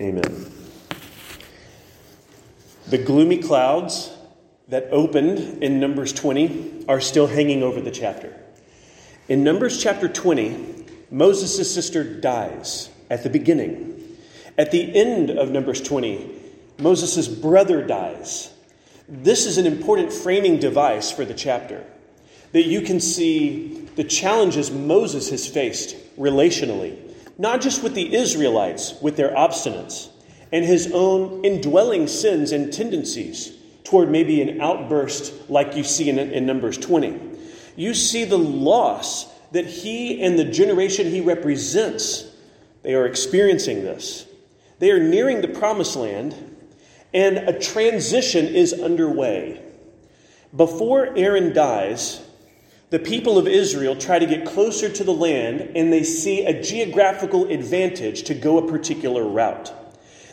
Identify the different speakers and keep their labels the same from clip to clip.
Speaker 1: Amen. The gloomy clouds that opened in Numbers 20 are still hanging over the chapter. In Numbers chapter 20, Moses' sister dies at the beginning. At the end of Numbers 20, Moses' brother dies. This is an important framing device for the chapter that you can see the challenges Moses has faced relationally, not just with the Israelites, with their obstinance, and his own indwelling sins and tendencies toward maybe an outburst like you see in, in Numbers 20. You see the loss that he and the generation he represents, they are experiencing this. They are nearing the promised land, and a transition is underway. Before Aaron dies, the people of Israel try to get closer to the land and they see a geographical advantage to go a particular route.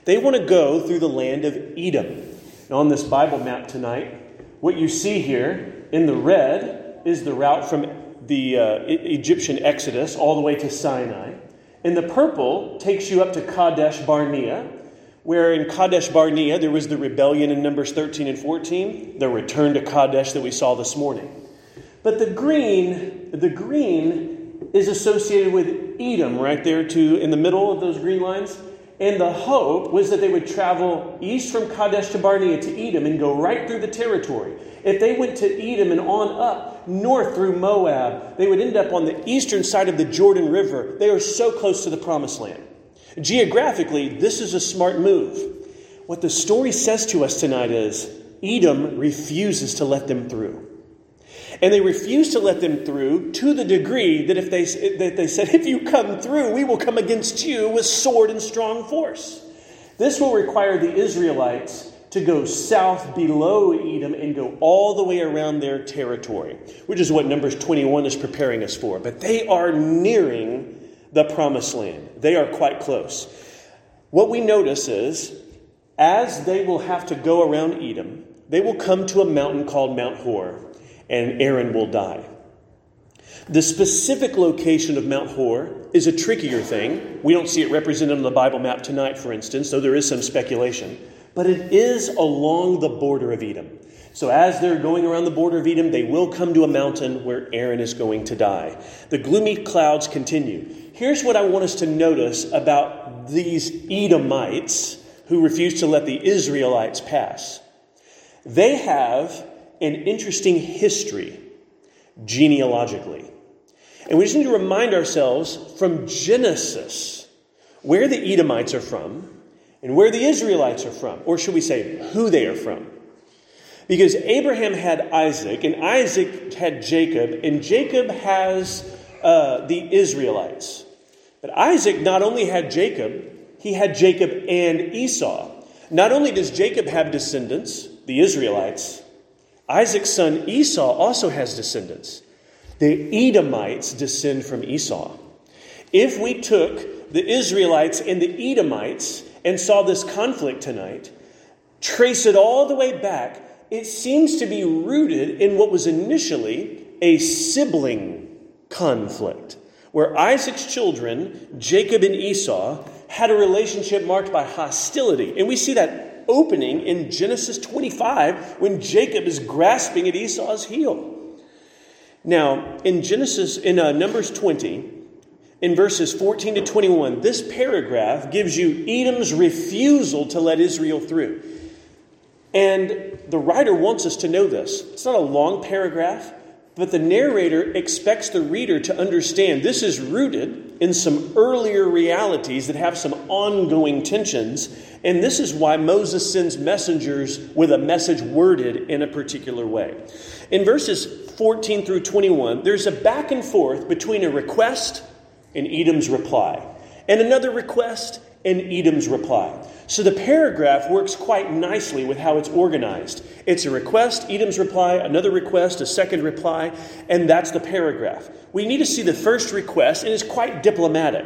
Speaker 1: They want to go through the land of Edom. Now, on this Bible map tonight, what you see here in the red is the route from the uh, Egyptian Exodus all the way to Sinai. And the purple takes you up to Kadesh Barnea, where in Kadesh Barnea there was the rebellion in Numbers 13 and 14, the return to Kadesh that we saw this morning. But the green, the green is associated with Edom right there too, in the middle of those green lines. And the hope was that they would travel east from Kadesh to Barnea to Edom and go right through the territory. If they went to Edom and on up north through Moab, they would end up on the eastern side of the Jordan River. They are so close to the promised land. Geographically, this is a smart move. What the story says to us tonight is Edom refuses to let them through. And they refused to let them through to the degree that if they, that they said, if you come through, we will come against you with sword and strong force. This will require the Israelites to go south below Edom and go all the way around their territory, which is what Numbers 21 is preparing us for. But they are nearing the promised land, they are quite close. What we notice is, as they will have to go around Edom, they will come to a mountain called Mount Hor and Aaron will die. The specific location of Mount Hor is a trickier thing. We don't see it represented on the Bible map tonight, for instance, though there is some speculation. But it is along the border of Edom. So as they're going around the border of Edom, they will come to a mountain where Aaron is going to die. The gloomy clouds continue. Here's what I want us to notice about these Edomites who refuse to let the Israelites pass. They have an interesting history genealogically. And we just need to remind ourselves from Genesis where the Edomites are from and where the Israelites are from, or should we say who they are from. Because Abraham had Isaac, and Isaac had Jacob, and Jacob has uh, the Israelites. But Isaac not only had Jacob, he had Jacob and Esau. Not only does Jacob have descendants, the Israelites, Isaac's son Esau also has descendants. The Edomites descend from Esau. If we took the Israelites and the Edomites and saw this conflict tonight, trace it all the way back, it seems to be rooted in what was initially a sibling conflict, where Isaac's children, Jacob and Esau, had a relationship marked by hostility. And we see that opening in Genesis 25 when Jacob is grasping at Esau's heel. Now, in Genesis, in uh, Numbers 20, in verses 14 to 21, this paragraph gives you Edom's refusal to let Israel through. And the writer wants us to know this. It's not a long paragraph, but the narrator expects the reader to understand this is rooted in some earlier realities that have some ongoing tensions and this is why Moses sends messengers with a message worded in a particular way. In verses 14 through 21, there's a back and forth between a request and Edom's reply, and another request and Edom's reply. So the paragraph works quite nicely with how it's organized. It's a request, Edom's reply, another request, a second reply, and that's the paragraph. We need to see the first request, and it's quite diplomatic.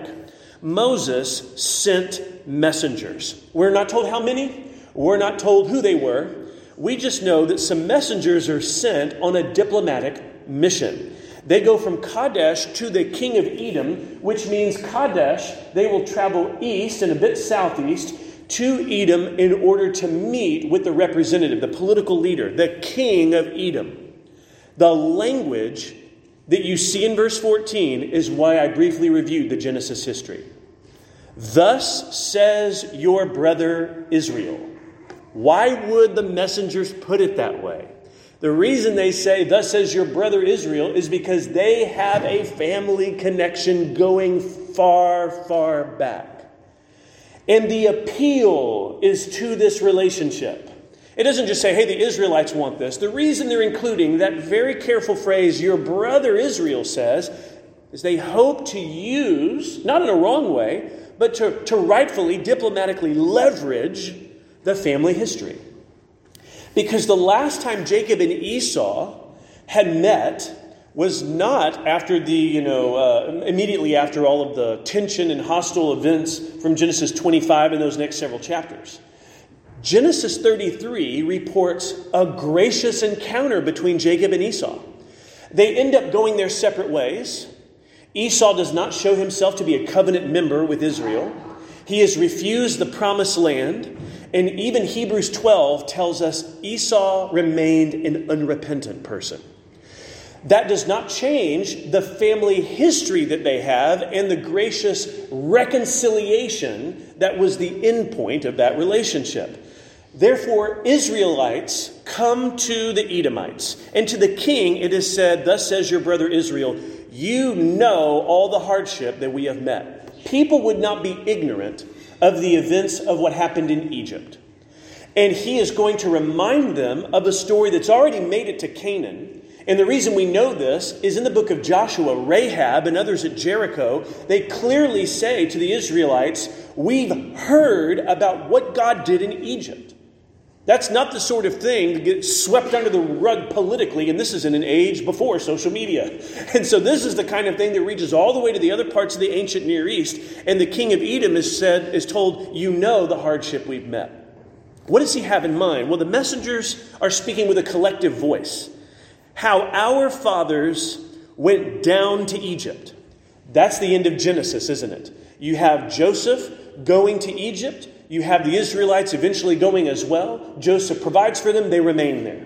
Speaker 1: Moses sent messengers. We're not told how many, we're not told who they were. We just know that some messengers are sent on a diplomatic mission. They go from Kadesh to the king of Edom, which means Kadesh, they will travel east and a bit southeast to Edom in order to meet with the representative, the political leader, the king of Edom. The language that you see in verse 14 is why I briefly reviewed the Genesis history. Thus says your brother Israel. Why would the messengers put it that way? The reason they say, Thus says your brother Israel, is because they have a family connection going far, far back. And the appeal is to this relationship. It doesn't just say, hey, the Israelites want this. The reason they're including that very careful phrase, your brother Israel says, is they hope to use, not in a wrong way, but to, to rightfully, diplomatically leverage the family history. Because the last time Jacob and Esau had met was not after the, you know, uh, immediately after all of the tension and hostile events from Genesis 25 and those next several chapters. Genesis 33 reports a gracious encounter between Jacob and Esau. They end up going their separate ways. Esau does not show himself to be a covenant member with Israel. He has refused the promised land. And even Hebrews 12 tells us Esau remained an unrepentant person. That does not change the family history that they have and the gracious reconciliation that was the end point of that relationship. Therefore, Israelites come to the Edomites, and to the king it is said, Thus says your brother Israel, you know all the hardship that we have met. People would not be ignorant of the events of what happened in Egypt. And he is going to remind them of a story that's already made it to Canaan and the reason we know this is in the book of Joshua, Rahab and others at Jericho, they clearly say to the Israelites, We've heard about what God did in Egypt. That's not the sort of thing that gets swept under the rug politically, and this is in an age before social media. And so this is the kind of thing that reaches all the way to the other parts of the ancient Near East, and the king of Edom is said is told, You know the hardship we've met. What does he have in mind? Well, the messengers are speaking with a collective voice how our fathers went down to Egypt. That's the end of Genesis, isn't it? You have Joseph going to Egypt. You have the Israelites eventually going as well. Joseph provides for them, they remain there.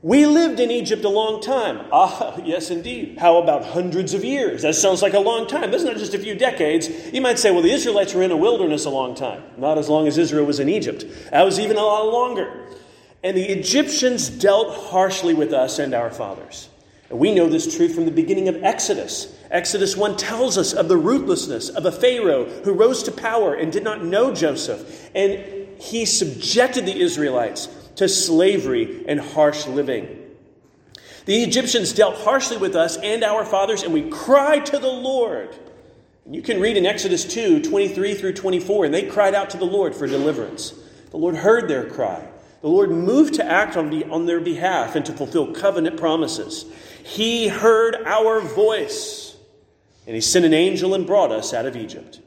Speaker 1: We lived in Egypt a long time. Ah, yes, indeed. How about hundreds of years? That sounds like a long time. That's not just a few decades. You might say, well, the Israelites were in a wilderness a long time. Not as long as Israel was in Egypt. That was even a lot longer. And the Egyptians dealt harshly with us and our fathers. We know this truth from the beginning of Exodus. Exodus 1 tells us of the ruthlessness of a Pharaoh who rose to power and did not know Joseph. And he subjected the Israelites to slavery and harsh living. The Egyptians dealt harshly with us and our fathers, and we cried to the Lord. You can read in Exodus 2 23 through 24, and they cried out to the Lord for deliverance. The Lord heard their cry. The Lord moved to act on, on their behalf and to fulfill covenant promises. He heard our voice, and He sent an angel and brought us out of Egypt.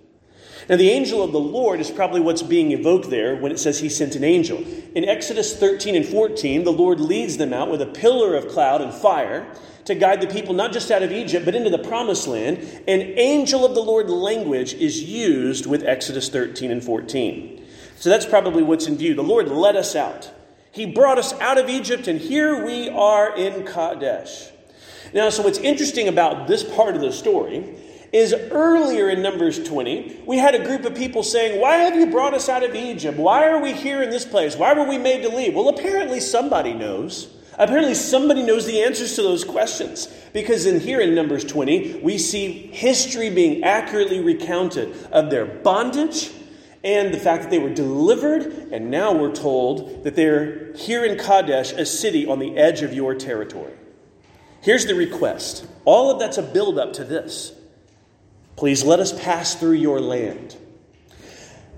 Speaker 1: Now, the angel of the Lord is probably what's being evoked there when it says He sent an angel. In Exodus 13 and 14, the Lord leads them out with a pillar of cloud and fire to guide the people not just out of Egypt, but into the promised land. And angel of the Lord language is used with Exodus 13 and 14. So that's probably what's in view. The Lord led us out. He brought us out of Egypt, and here we are in Kadesh. Now, so what's interesting about this part of the story is earlier in Numbers 20, we had a group of people saying, Why have you brought us out of Egypt? Why are we here in this place? Why were we made to leave? Well, apparently somebody knows. Apparently, somebody knows the answers to those questions. Because in here in Numbers 20, we see history being accurately recounted of their bondage and the fact that they were delivered, and now we're told that they're here in Kadesh, a city on the edge of your territory. Here's the request. All of that's a build up to this. Please let us pass through your land.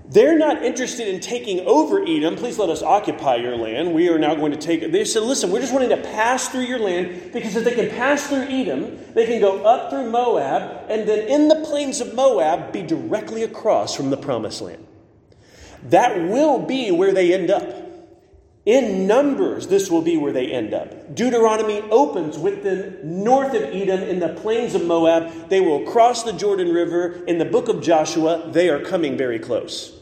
Speaker 1: They're not interested in taking over Edom. Please let us occupy your land. We are now going to take. They said, listen, we're just wanting to pass through your land because if they can pass through Edom, they can go up through Moab and then in the plains of Moab be directly across from the promised land. That will be where they end up. In Numbers, this will be where they end up. Deuteronomy opens with the north of Edom in the plains of Moab. They will cross the Jordan River. In the book of Joshua, they are coming very close.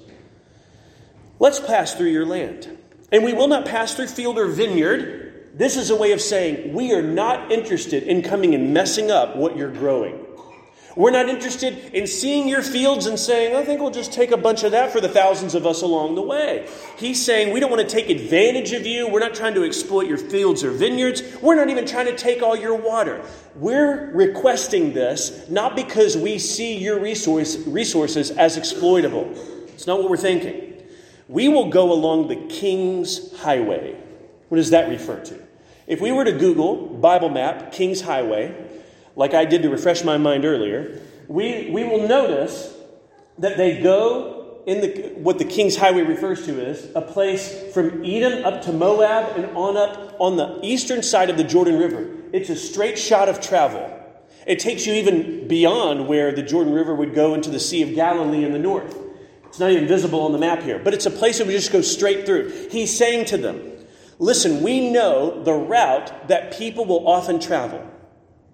Speaker 1: Let's pass through your land. And we will not pass through field or vineyard. This is a way of saying we are not interested in coming and messing up what you're growing. We're not interested in seeing your fields and saying, I think we'll just take a bunch of that for the thousands of us along the way. He's saying, we don't want to take advantage of you. We're not trying to exploit your fields or vineyards. We're not even trying to take all your water. We're requesting this not because we see your resource, resources as exploitable. It's not what we're thinking. We will go along the King's Highway. What does that refer to? If we were to Google Bible map, King's Highway, like I did to refresh my mind earlier, we, we will notice that they go in the, what the King's Highway refers to as a place from Edom up to Moab and on up on the eastern side of the Jordan River. It's a straight shot of travel. It takes you even beyond where the Jordan River would go into the Sea of Galilee in the north. It's not even visible on the map here, but it's a place that we just go straight through. He's saying to them, Listen, we know the route that people will often travel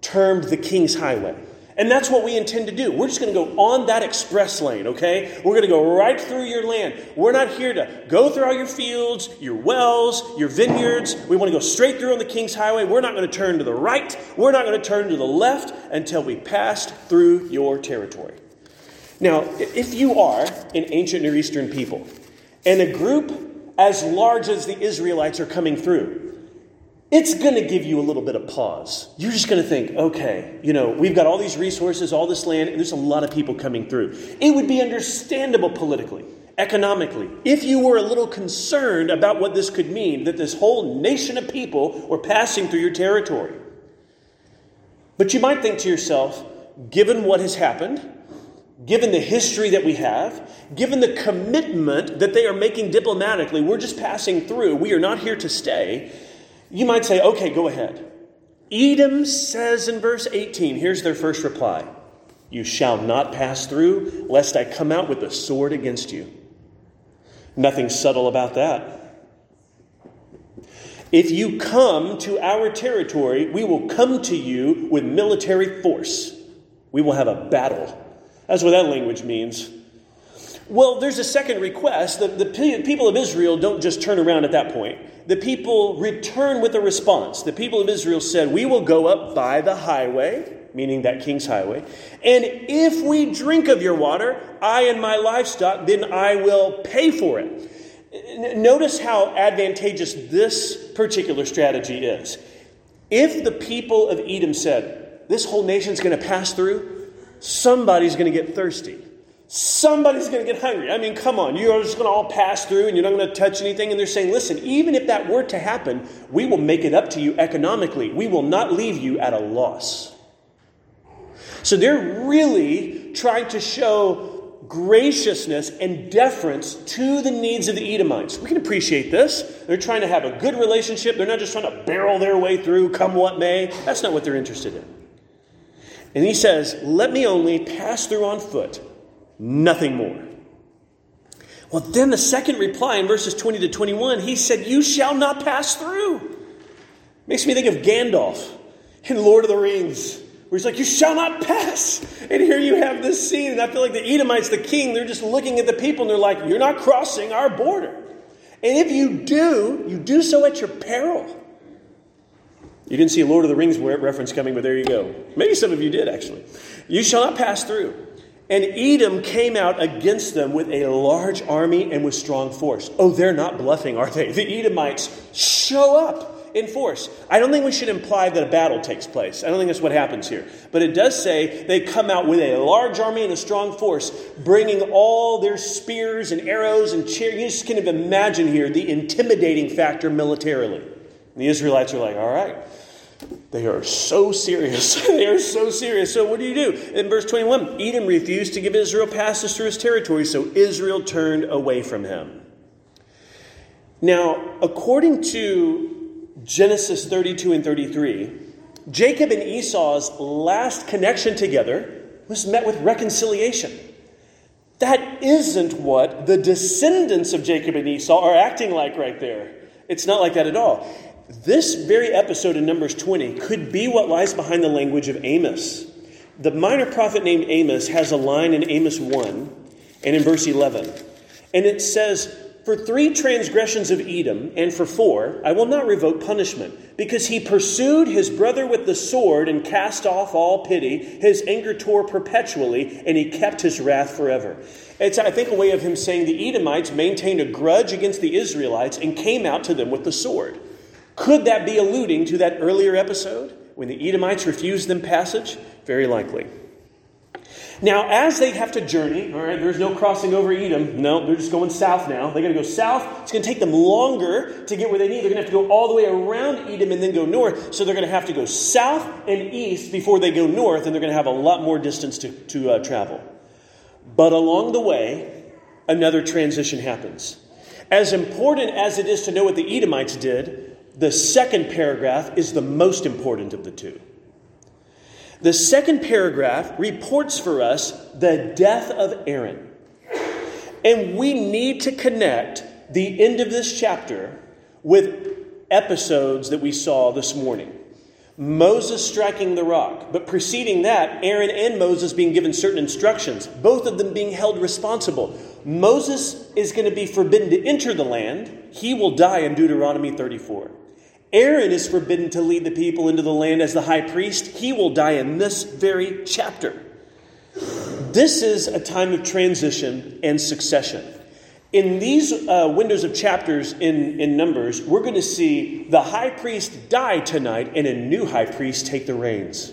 Speaker 1: termed the King's Highway. And that's what we intend to do. We're just going to go on that express lane, okay? We're going to go right through your land. We're not here to go through all your fields, your wells, your vineyards. We want to go straight through on the King's Highway. We're not going to turn to the right. We're not going to turn to the left until we passed through your territory. Now, if you are an ancient Near Eastern people and a group as large as the Israelites are coming through, it's going to give you a little bit of pause. You're just going to think, okay, you know, we've got all these resources, all this land, and there's a lot of people coming through. It would be understandable politically, economically, if you were a little concerned about what this could mean that this whole nation of people were passing through your territory. But you might think to yourself, given what has happened, given the history that we have, given the commitment that they are making diplomatically, we're just passing through, we are not here to stay you might say, okay, go ahead. Edom says in verse 18, here's their first reply You shall not pass through, lest I come out with a sword against you. Nothing subtle about that. If you come to our territory, we will come to you with military force. We will have a battle. That's what that language means. Well, there's a second request. The, the people of Israel don't just turn around at that point the people return with a response. The people of Israel said, We will go up by the highway, meaning that king's highway, and if we drink of your water, I and my livestock, then I will pay for it. Notice how advantageous this particular strategy is. If the people of Edom said, This whole nation's going to pass through, somebody's going to get thirsty somebody's going to get hungry. I mean, come on, you're just going to all pass through and you're not going to touch anything. And they're saying, listen, even if that were to happen, we will make it up to you economically. We will not leave you at a loss. So they're really trying to show graciousness and deference to the needs of the Edomites. We can appreciate this. They're trying to have a good relationship. They're not just trying to barrel their way through, come what may. That's not what they're interested in. And he says, Let me only pass through on foot nothing more. Well, then the second reply in verses 20 to 21, he said, You shall not pass through. Makes me think of Gandalf in Lord of the Rings, where he's like, You shall not pass. And here you have this scene, and I feel like the Edomites, the king, they're just looking at the people and they're like, You're not crossing our border. And if you do, you do so at your peril. You didn't see Lord of the Rings reference coming, but there you go. Maybe some of you did, actually. You shall not pass through. And Edom came out against them with a large army and with strong force. Oh, they're not bluffing, are they? The Edomites show up in force. I don't think we should imply that a battle takes place. I don't think that's what happens here. But it does say they come out with a large army and a strong force, bringing all their spears and arrows and chariots. You just of imagine here the intimidating factor militarily. And the Israelites are like, all right, they are so serious. they are so serious. So, what do you do? In verse 21, Edom refused to give Israel passes through his territory, so Israel turned away from him. Now, according to Genesis 32 and 33, Jacob and Esau's last connection together was met with reconciliation. That isn't what the descendants of Jacob and Esau are acting like right there. It's not like that at all. This very episode in Numbers 20 could be what lies behind the language of Amos. The minor prophet named Amos has a line in Amos 1 and in verse 11. And it says, For three transgressions of Edom, and for four, I will not revoke punishment, because he pursued his brother with the sword and cast off all pity. His anger tore perpetually, and he kept his wrath forever. It's, I think, a way of him saying the Edomites maintained a grudge against the Israelites and came out to them with the sword. Could that be alluding to that earlier episode when the Edomites refused them passage? Very likely. Now, as they have to journey, all right, there's no crossing over Edom. No, they're just going south now. They're going to go south. It's going to take them longer to get where they need. They're going to have to go all the way around Edom and then go north. So they're going to have to go south and east before they go north, and they're going to have a lot more distance to, to uh, travel. But along the way, another transition happens. As important as it is to know what the Edomites did, the second paragraph is the most important of the two. The second paragraph reports for us the death of Aaron. And we need to connect the end of this chapter with episodes that we saw this morning. Moses striking the rock, but preceding that, Aaron and Moses being given certain instructions, both of them being held responsible. Moses is going to be forbidden to enter the land. He will die in Deuteronomy 34. Aaron is forbidden to lead the people into the land as the high priest. He will die in this very chapter. This is a time of transition and succession. In these uh, windows of chapters in, in Numbers, we're going to see the high priest die tonight and a new high priest take the reins.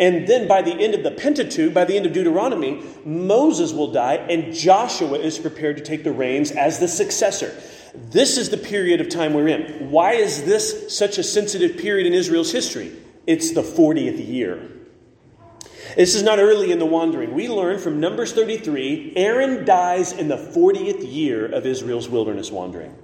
Speaker 1: And then by the end of the Pentateuch, by the end of Deuteronomy, Moses will die and Joshua is prepared to take the reins as the successor. This is the period of time we're in. Why is this such a sensitive period in Israel's history? It's the 40th year. This is not early in the wandering. We learn from Numbers 33 Aaron dies in the 40th year of Israel's wilderness wandering.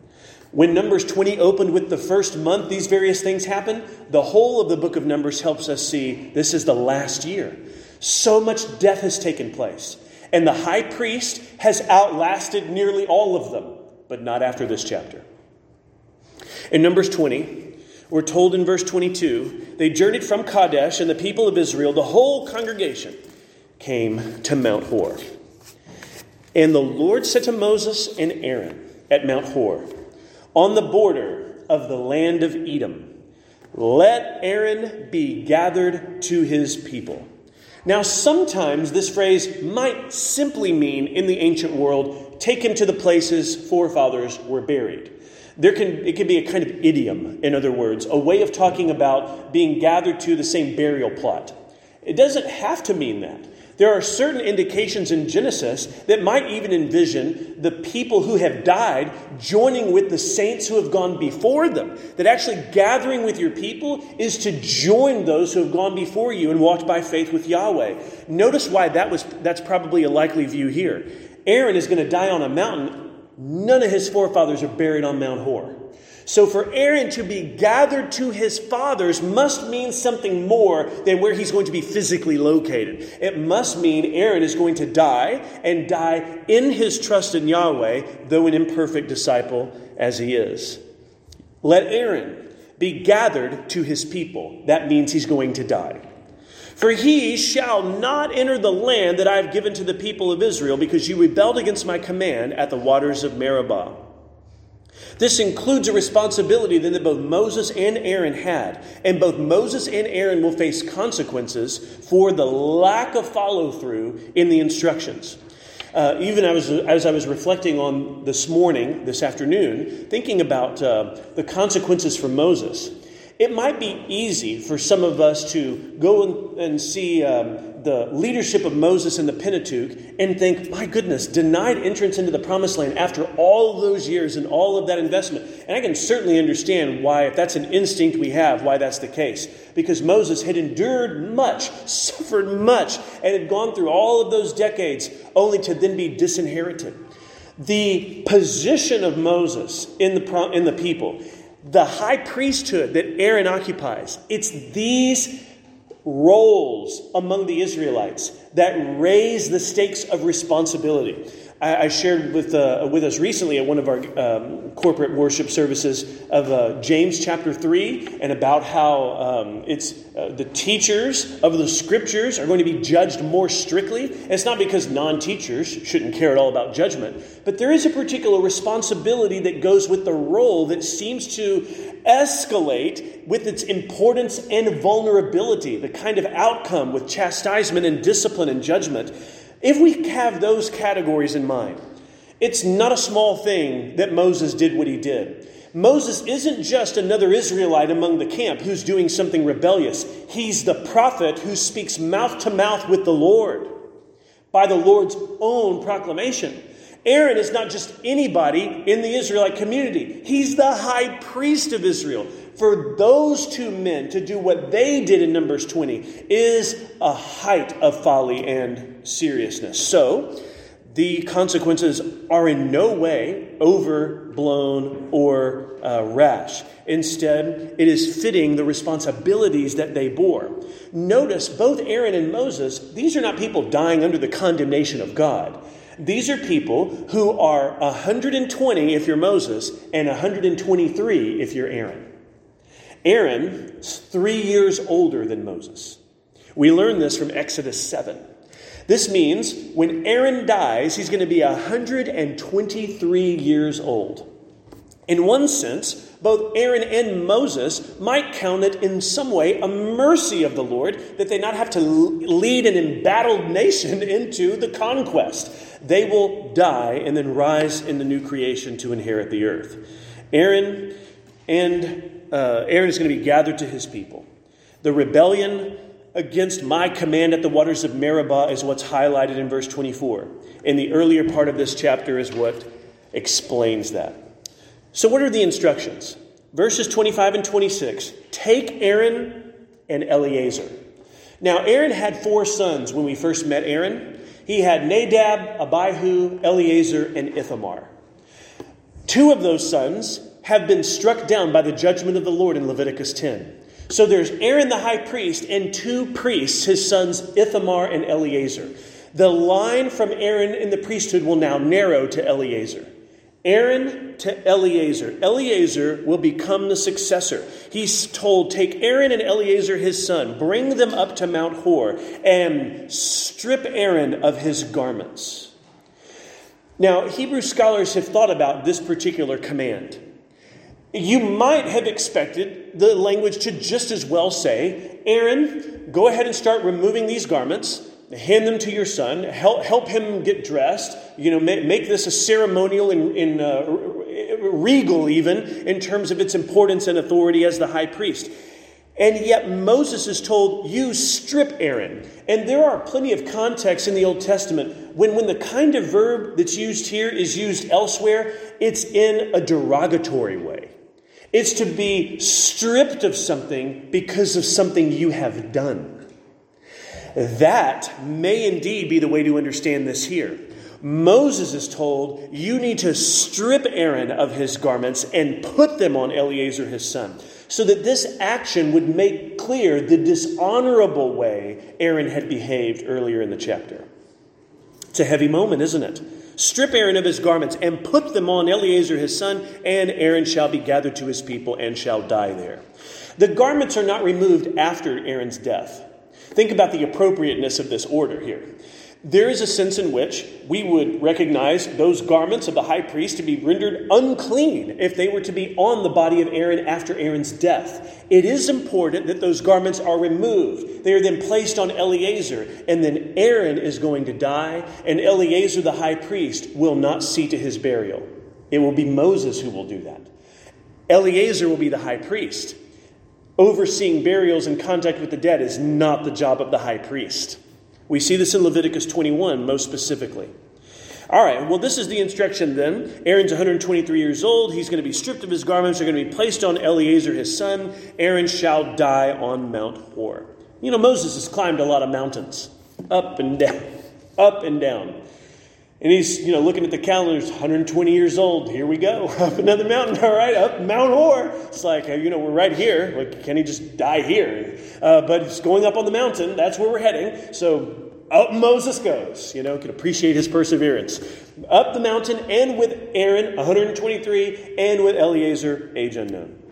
Speaker 1: When Numbers 20 opened with the first month, these various things happened. The whole of the book of Numbers helps us see this is the last year. So much death has taken place. And the high priest has outlasted nearly all of them but not after this chapter. In Numbers 20, we're told in verse 22 they journeyed from Kadesh, and the people of Israel, the whole congregation, came to Mount Hor. And the Lord said to Moses and Aaron at Mount Hor, on the border of the land of Edom, let Aaron be gathered to his people. Now, sometimes this phrase might simply mean in the ancient world take him to the places forefathers were buried. There can, it can be a kind of idiom, in other words, a way of talking about being gathered to the same burial plot. It doesn't have to mean that. There are certain indications in Genesis that might even envision the people who have died joining with the saints who have gone before them. That actually gathering with your people is to join those who have gone before you and walked by faith with Yahweh. Notice why that was that's probably a likely view here. Aaron is going to die on a mountain. None of his forefathers are buried on Mount Hor. So for Aaron to be gathered to his fathers must mean something more than where he's going to be physically located. It must mean Aaron is going to die and die in his trust in Yahweh, though an imperfect disciple as he is. Let Aaron be gathered to his people. That means he's going to die. For he shall not enter the land that I have given to the people of Israel, because you rebelled against my command at the waters of Meribah. This includes a responsibility that both Moses and Aaron had. And both Moses and Aaron will face consequences for the lack of follow through in the instructions. Uh, even as, as I was reflecting on this morning, this afternoon, thinking about uh, the consequences for Moses, it might be easy for some of us to go and, see um, the leadership of Moses in the Pentateuch and think, my goodness, denied entrance into the promised land after all those years and all of that investment. And I can certainly understand why, if that's an instinct we have, why that's the case. Because Moses had endured much, suffered much, and had gone through all of those decades only to then be disinherited. The position of Moses in the, in the people the high priesthood that Aaron occupies. It's these roles among the Israelites that raise the stakes of responsibility. I, I shared with, uh, with us recently at one of our um, corporate worship services of uh, James chapter 3 and about how um, it's uh, the teachers of the scriptures are going to be judged more strictly. And it's not because non teachers shouldn't care at all about judgment, but there is a particular responsibility that goes with the role that seems to escalate with its importance and vulnerability, the kind of outcome with chastisement and discipline and judgment if we have those categories in mind, it's not a small thing that Moses did what he did. Moses isn't just another Israelite among the camp who's doing something rebellious. He's the prophet who speaks mouth to mouth with the Lord by the Lord's own proclamation. Aaron is not just anybody in the Israelite community, he's the high priest of Israel for those two men to do what they did in Numbers 20 is a height of folly and seriousness. So, the consequences are in no way overblown or uh, rash. Instead, it is fitting the responsibilities that they bore. Notice both Aaron and Moses, these are not people dying under the condemnation of God. These are people who are 120 if you're Moses and 123 if you're Aaron. Aaron is three years older than Moses. We learn this from Exodus 7. This means when Aaron dies, he's going to be 123 years old. In one sense, both Aaron and Moses might count it in some way a mercy of the Lord that they not have to lead an embattled nation into the conquest. They will die and then rise in the new creation to inherit the earth. Aaron and uh, Aaron is going to be gathered to his people. The rebellion against my command at the waters of Meribah is what's highlighted in verse 24. And the earlier part of this chapter is what explains that. So, what are the instructions? Verses 25 and 26 Take Aaron and Eleazar. Now, Aaron had four sons when we first met Aaron. He had Nadab, Abihu, Eleazar, and Ithamar. Two of those sons have been struck down by the judgment of the Lord in Leviticus 10. So there's Aaron the high priest and two priests, his sons Ithamar and Eleazar. The line from Aaron in the priesthood will now narrow to Eleazar. Aaron to Eleazar. Eleazar will become the successor. He's told, Take Aaron and Eleazar his son, bring them up to Mount Hor, and strip Aaron of his garments. Now, Hebrew scholars have thought about this particular command. You might have expected the language to just as well say, Aaron, go ahead and start removing these garments, hand them to your son, help, help him get dressed, you know, make, make this a ceremonial and in, uh, regal even in terms of its importance and authority as the high priest. And yet Moses is told, you strip Aaron. And there are plenty of contexts in the Old Testament when, when the kind of verb that's used here is used elsewhere, it's in a derogatory way. It's to be stripped of something because of something you have done. That may indeed be the way to understand this here. Moses is told, You need to strip Aaron of his garments and put them on Eleazar his son, so that this action would make clear the dishonorable way Aaron had behaved earlier in the chapter. It's a heavy moment, isn't it? Strip Aaron of his garments and put them on Eleazar his son, and Aaron shall be gathered to his people and shall die there. The garments are not removed after Aaron's death. Think about the appropriateness of this order here. There is a sense in which we would recognize those garments of the high priest to be rendered unclean if they were to be on the body of Aaron after Aaron's death. It is important that those garments are removed. They are then placed on Eleazar, and then Aaron is going to die, and Eleazar the high priest will not see to his burial. It will be Moses who will do that. Eleazar will be the high priest. Overseeing burials and contact with the dead is not the job of the high priest. We see this in Leviticus 21 most specifically. All right, well, this is the instruction then. Aaron's 123 years old. He's going to be stripped of his garments. They're going to be placed on Eleazar, his son. Aaron shall die on Mount Hor. You know, Moses has climbed a lot of mountains, up and down, up and down. And he's, you know, looking at the calendar, he's 120 years old. Here we go. Up another mountain. All right, up Mount Hor. It's like, you know, we're right here. Like, can he just die here? Uh, but it's going up on the mountain. That's where we're heading. So up Moses goes. You know, can appreciate his perseverance. Up the mountain and with Aaron, 123, and with Eleazar, age unknown.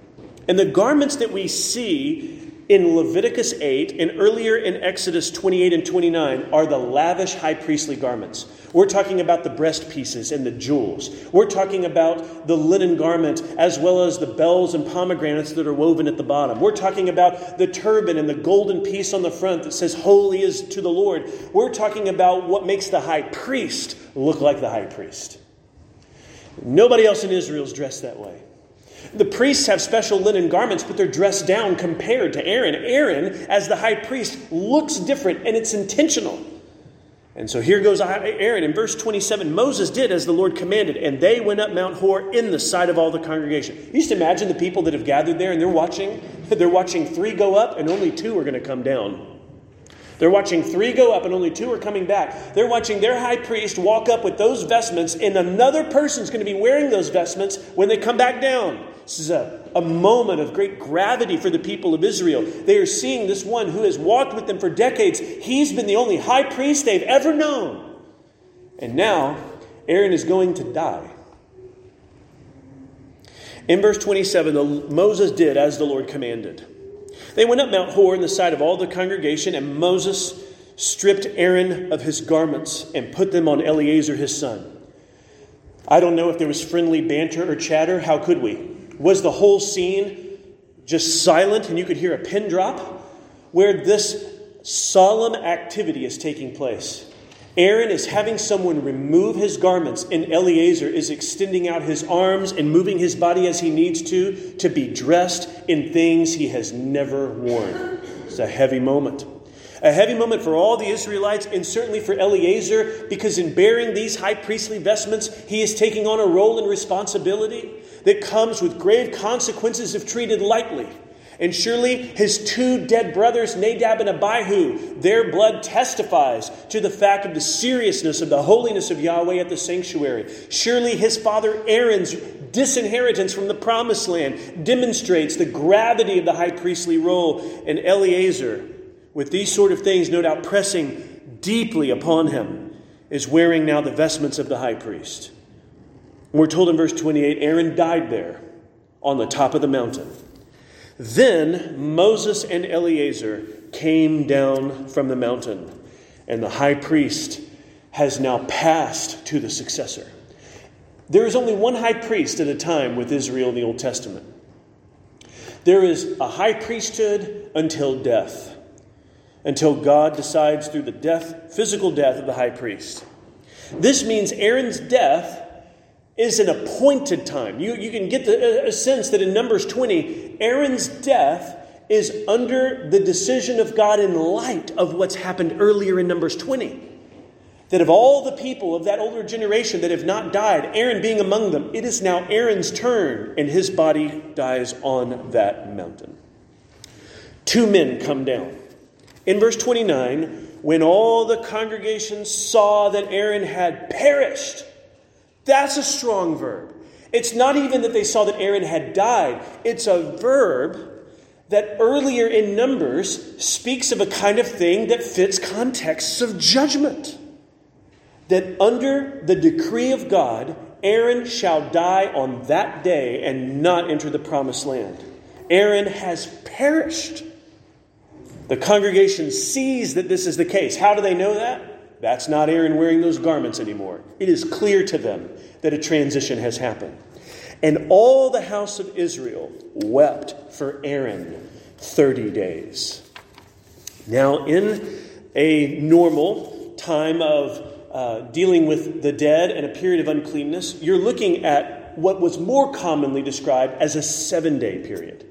Speaker 1: And the garments that we see in Leviticus 8 and earlier in Exodus 28 and 29 are the lavish high priestly garments. We're talking about the breast pieces and the jewels. We're talking about the linen garment as well as the bells and pomegranates that are woven at the bottom. We're talking about the turban and the golden piece on the front that says, Holy is to the Lord. We're talking about what makes the high priest look like the high priest. Nobody else in Israel is dressed that way. The priests have special linen garments, but they're dressed down compared to Aaron. Aaron, as the high priest, looks different, and it's intentional. And so here goes Aaron. In verse 27, Moses did as the Lord commanded, and they went up Mount Hor in the sight of all the congregation. You just imagine the people that have gathered there, and they're watching. They're watching three go up, and only two are going to come down. They're watching three go up, and only two are coming back. They're watching their high priest walk up with those vestments, and another person's going to be wearing those vestments when they come back down. This is a, a moment of great gravity for the people of Israel. They are seeing this one who has walked with them for decades. He's been the only high priest they've ever known. And now, Aaron is going to die. In verse 27, the, Moses did as the Lord commanded. They went up Mount Hor in the sight of all the congregation, and Moses stripped Aaron of his garments and put them on Eleazar his son. I don't know if there was friendly banter or chatter. How could we? Was the whole scene just silent and you could hear a pin drop? Where this solemn activity is taking place. Aaron is having someone remove his garments, and Eleazar is extending out his arms and moving his body as he needs to to be dressed in things he has never worn. It's a heavy moment. A heavy moment for all the Israelites and certainly for Eleazar because in bearing these high priestly vestments, he is taking on a role and responsibility that comes with grave consequences if treated lightly. And surely his two dead brothers, Nadab and Abihu, their blood testifies to the fact of the seriousness of the holiness of Yahweh at the sanctuary. Surely his father Aaron's disinheritance from the promised land demonstrates the gravity of the high priestly role. And Eleazar, with these sort of things no doubt pressing deeply upon him, is wearing now the vestments of the high priest. We're told in verse 28 Aaron died there on the top of the mountain. Then Moses and Eleazar came down from the mountain, and the high priest has now passed to the successor. There is only one high priest at a time with Israel in the Old Testament. There is a high priesthood until death, until God decides through the death, physical death of the high priest. This means Aaron's death is an appointed time. You, you can get the, a sense that in Numbers 20, Aaron's death is under the decision of God in light of what's happened earlier in Numbers 20. That of all the people of that older generation that have not died, Aaron being among them, it is now Aaron's turn, and his body dies on that mountain. Two men come down. In verse 29, when all the congregation saw that Aaron had perished, that's a strong verb. It's not even that they saw that Aaron had died, it's a verb that earlier in Numbers speaks of a kind of thing that fits contexts of judgment. That under the decree of God, Aaron shall die on that day and not enter the promised land. Aaron has perished. The congregation sees that this is the case. How do they know that? That's not Aaron wearing those garments anymore. It is clear to them that a transition has happened. And all the house of Israel wept for Aaron 30 days. Now, in a normal time of uh, dealing with the dead and a period of uncleanness, you're looking at what was more commonly described as a seven day period.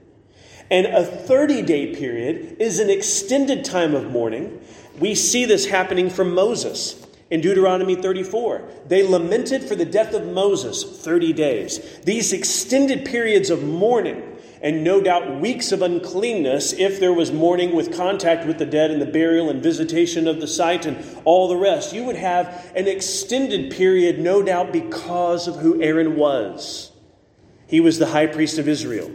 Speaker 1: And a 30 day period is an extended time of mourning we see this happening from Moses in Deuteronomy 34. They lamented for the death of Moses 30 days. These extended periods of mourning, and no doubt weeks of uncleanness if there was mourning with contact with the dead and the burial and visitation of the site and all the rest. You would have an extended period, no doubt, because of who Aaron was. He was the high priest of Israel.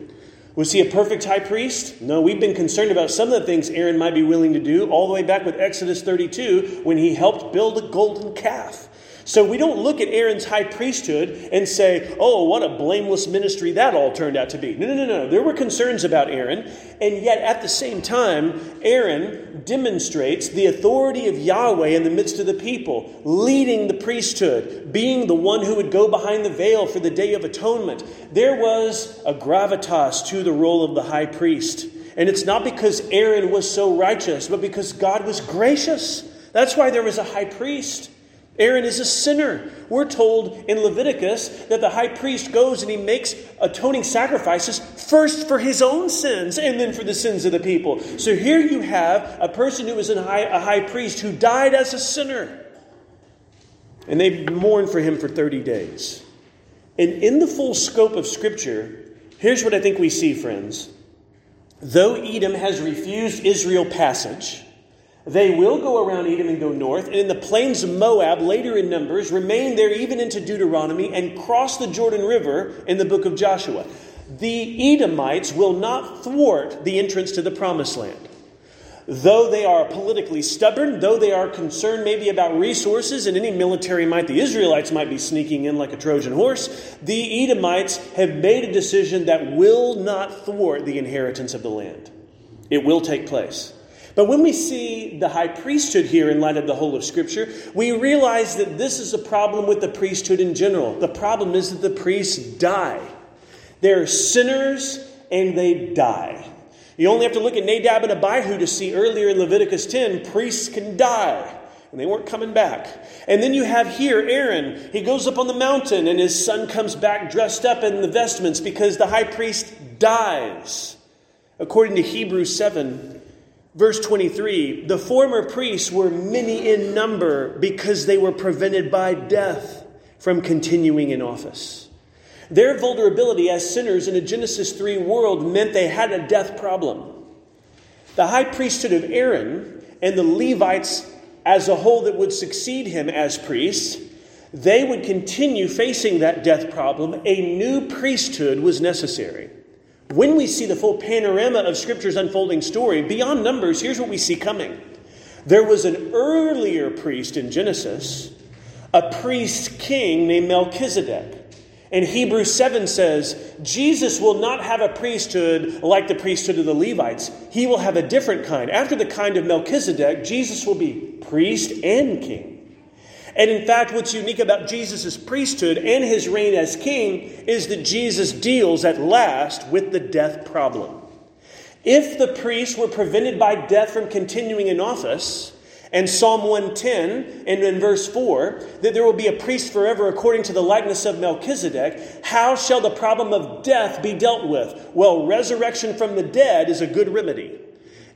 Speaker 1: Was he a perfect high priest? No, we've been concerned about some of the things Aaron might be willing to do, all the way back with Exodus 32 when he helped build a golden calf. So we don't look at Aaron's high priesthood and say, oh, what a blameless ministry that all turned out to be. No, no, no, no. There were concerns about Aaron, and yet at the same time, Aaron demonstrates the authority of Yahweh in the midst of the people, leading the priesthood, being the one who would go behind the veil for the Day of Atonement. There was a gravitas to the role of the high priest. And it's not because Aaron was so righteous, but because God was gracious. That's why there was a high priest. Aaron is a sinner. We're told in Leviticus that the high priest goes and he makes atoning sacrifices first for his own sins and then for the sins of the people. So here you have a person who was high, a high priest who died as a sinner. And they mourn for him for 30 days. And in the full scope of Scripture, here's what I think we see, friends. Though Edom has refused Israel passage, they will go around Edom and go north, and in the plains of Moab, later in Numbers, remain there even into Deuteronomy and cross the Jordan River in the book of Joshua. The Edomites will not thwart the entrance to the promised land. Though they are politically stubborn, though they are concerned maybe about resources and any military might the Israelites might be sneaking in like a Trojan horse, the Edomites have made a decision that will not thwart the inheritance of the land. It will take place. But when we see the high priesthood here in light of the whole of Scripture, we realize that this is a problem with the priesthood in general. The problem is that the priests die. They're sinners and they die. You only have to look at Nadab and Abihu to see earlier in Leviticus 10 priests can die. And they weren't coming back. And then you have here Aaron. He goes up on the mountain, and his son comes back dressed up in the vestments because the high priest dies. According to Hebrews 7, Verse 23 The former priests were many in number because they were prevented by death from continuing in office. Their vulnerability as sinners in a Genesis 3 world meant they had a death problem. The high priesthood of Aaron and the Levites as a whole that would succeed him as priests, they would continue facing that death problem. A new priesthood was necessary. When we see the full panorama of Scripture's unfolding story, beyond numbers, here's what we see coming. There was an earlier priest in Genesis, a priest king named Melchizedek. And Hebrews 7 says, Jesus will not have a priesthood like the priesthood of the Levites. He will have a different kind. After the kind of Melchizedek, Jesus will be priest and king. And in fact, what's unique about Jesus' priesthood and his reign as king is that Jesus deals at last with the death problem. If the priests were prevented by death from continuing in office, and Psalm 110 and in verse 4, that there will be a priest forever according to the likeness of Melchizedek, how shall the problem of death be dealt with? Well, resurrection from the dead is a good remedy.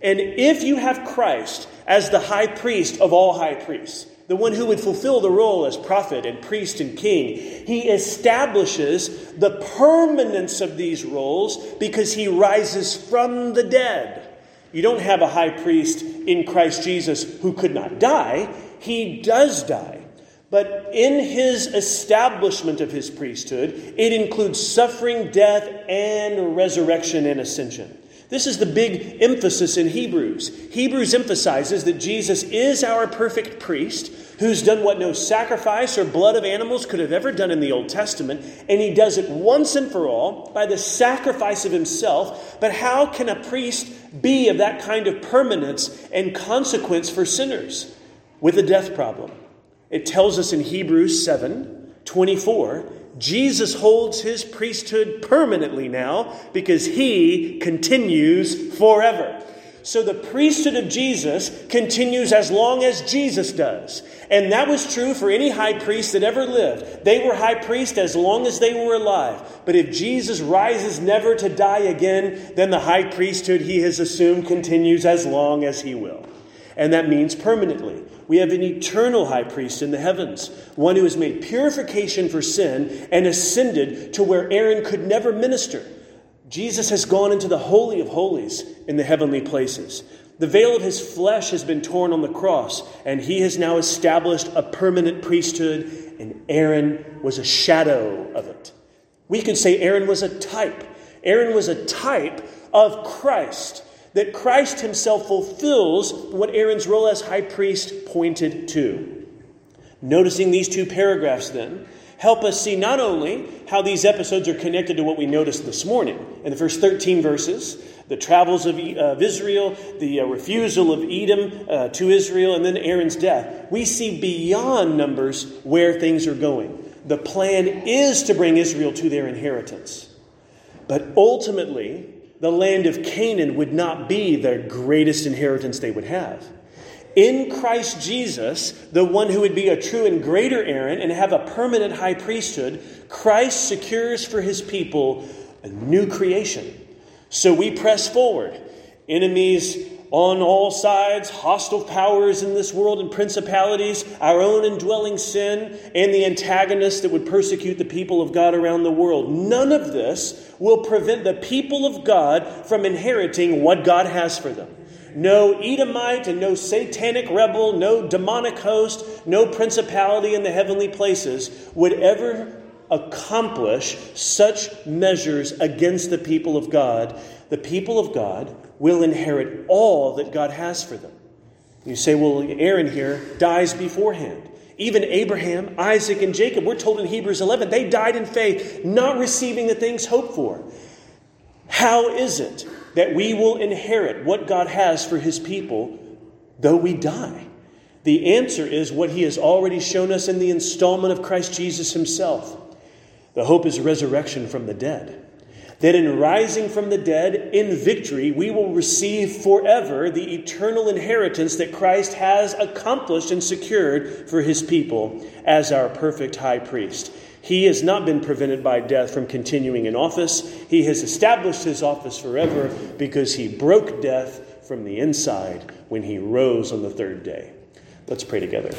Speaker 1: And if you have Christ as the high priest of all high priests, the one who would fulfill the role as prophet and priest and king. He establishes the permanence of these roles because he rises from the dead. You don't have a high priest in Christ Jesus who could not die, he does die. But in his establishment of his priesthood, it includes suffering, death, and resurrection and ascension. This is the big emphasis in Hebrews. Hebrews emphasizes that Jesus is our perfect priest who's done what no sacrifice or blood of animals could have ever done in the Old Testament, and he does it once and for all by the sacrifice of himself. But how can a priest be of that kind of permanence and consequence for sinners with a death problem? It tells us in Hebrews 7 24 Jesus holds his priesthood permanently now because he continues forever. So the priesthood of Jesus continues as long as Jesus does. And that was true for any high priest that ever lived. They were high priests as long as they were alive. But if Jesus rises never to die again, then the high priesthood he has assumed continues as long as he will. And that means permanently. We have an eternal high priest in the heavens, one who has made purification for sin and ascended to where Aaron could never minister. Jesus has gone into the Holy of Holies in the heavenly places. The veil of his flesh has been torn on the cross, and he has now established a permanent priesthood, and Aaron was a shadow of it. We could say Aaron was a type. Aaron was a type of Christ, that Christ himself fulfills what Aaron's role as high priest pointed to. Noticing these two paragraphs, then, help us see not only how these episodes are connected to what we noticed this morning in the first 13 verses, the travels of, Israel, the uh, refusal of Edom uh, to Israel, and then Aaron's death. We see beyond Numbers where things are going. The plan is to bring Israel to their inheritance. But ultimately, the land of Canaan would not be the greatest inheritance they would have. In Christ Jesus, the one who would be a true and greater Aaron and have a permanent high priesthood, Christ secures for his people a new creation. So we press forward. Enemies on all sides, hostile powers in this world and principalities, our own indwelling sin, and the antagonists that would persecute the people of God around the world. None of this will prevent the people of God from inheriting what God has for them. No Edomite and no satanic rebel, no demonic host, no principality in the heavenly places would ever accomplish such measures against the people of God. The people of God will inherit all that God has for them. You say, well, Aaron here dies beforehand. Even Abraham, Isaac, and Jacob, we're told in Hebrews 11, they died in faith, not receiving the things hoped for. How is it that we will inherit what God has for his people though we die? The answer is what he has already shown us in the installment of Christ Jesus himself. The hope is resurrection from the dead that in rising from the dead in victory, we will receive forever the eternal inheritance that Christ has accomplished and secured for his people as our perfect high priest. He has not been prevented by death from continuing in office. He has established his office forever because he broke death from the inside when he rose on the third day. Let's pray together.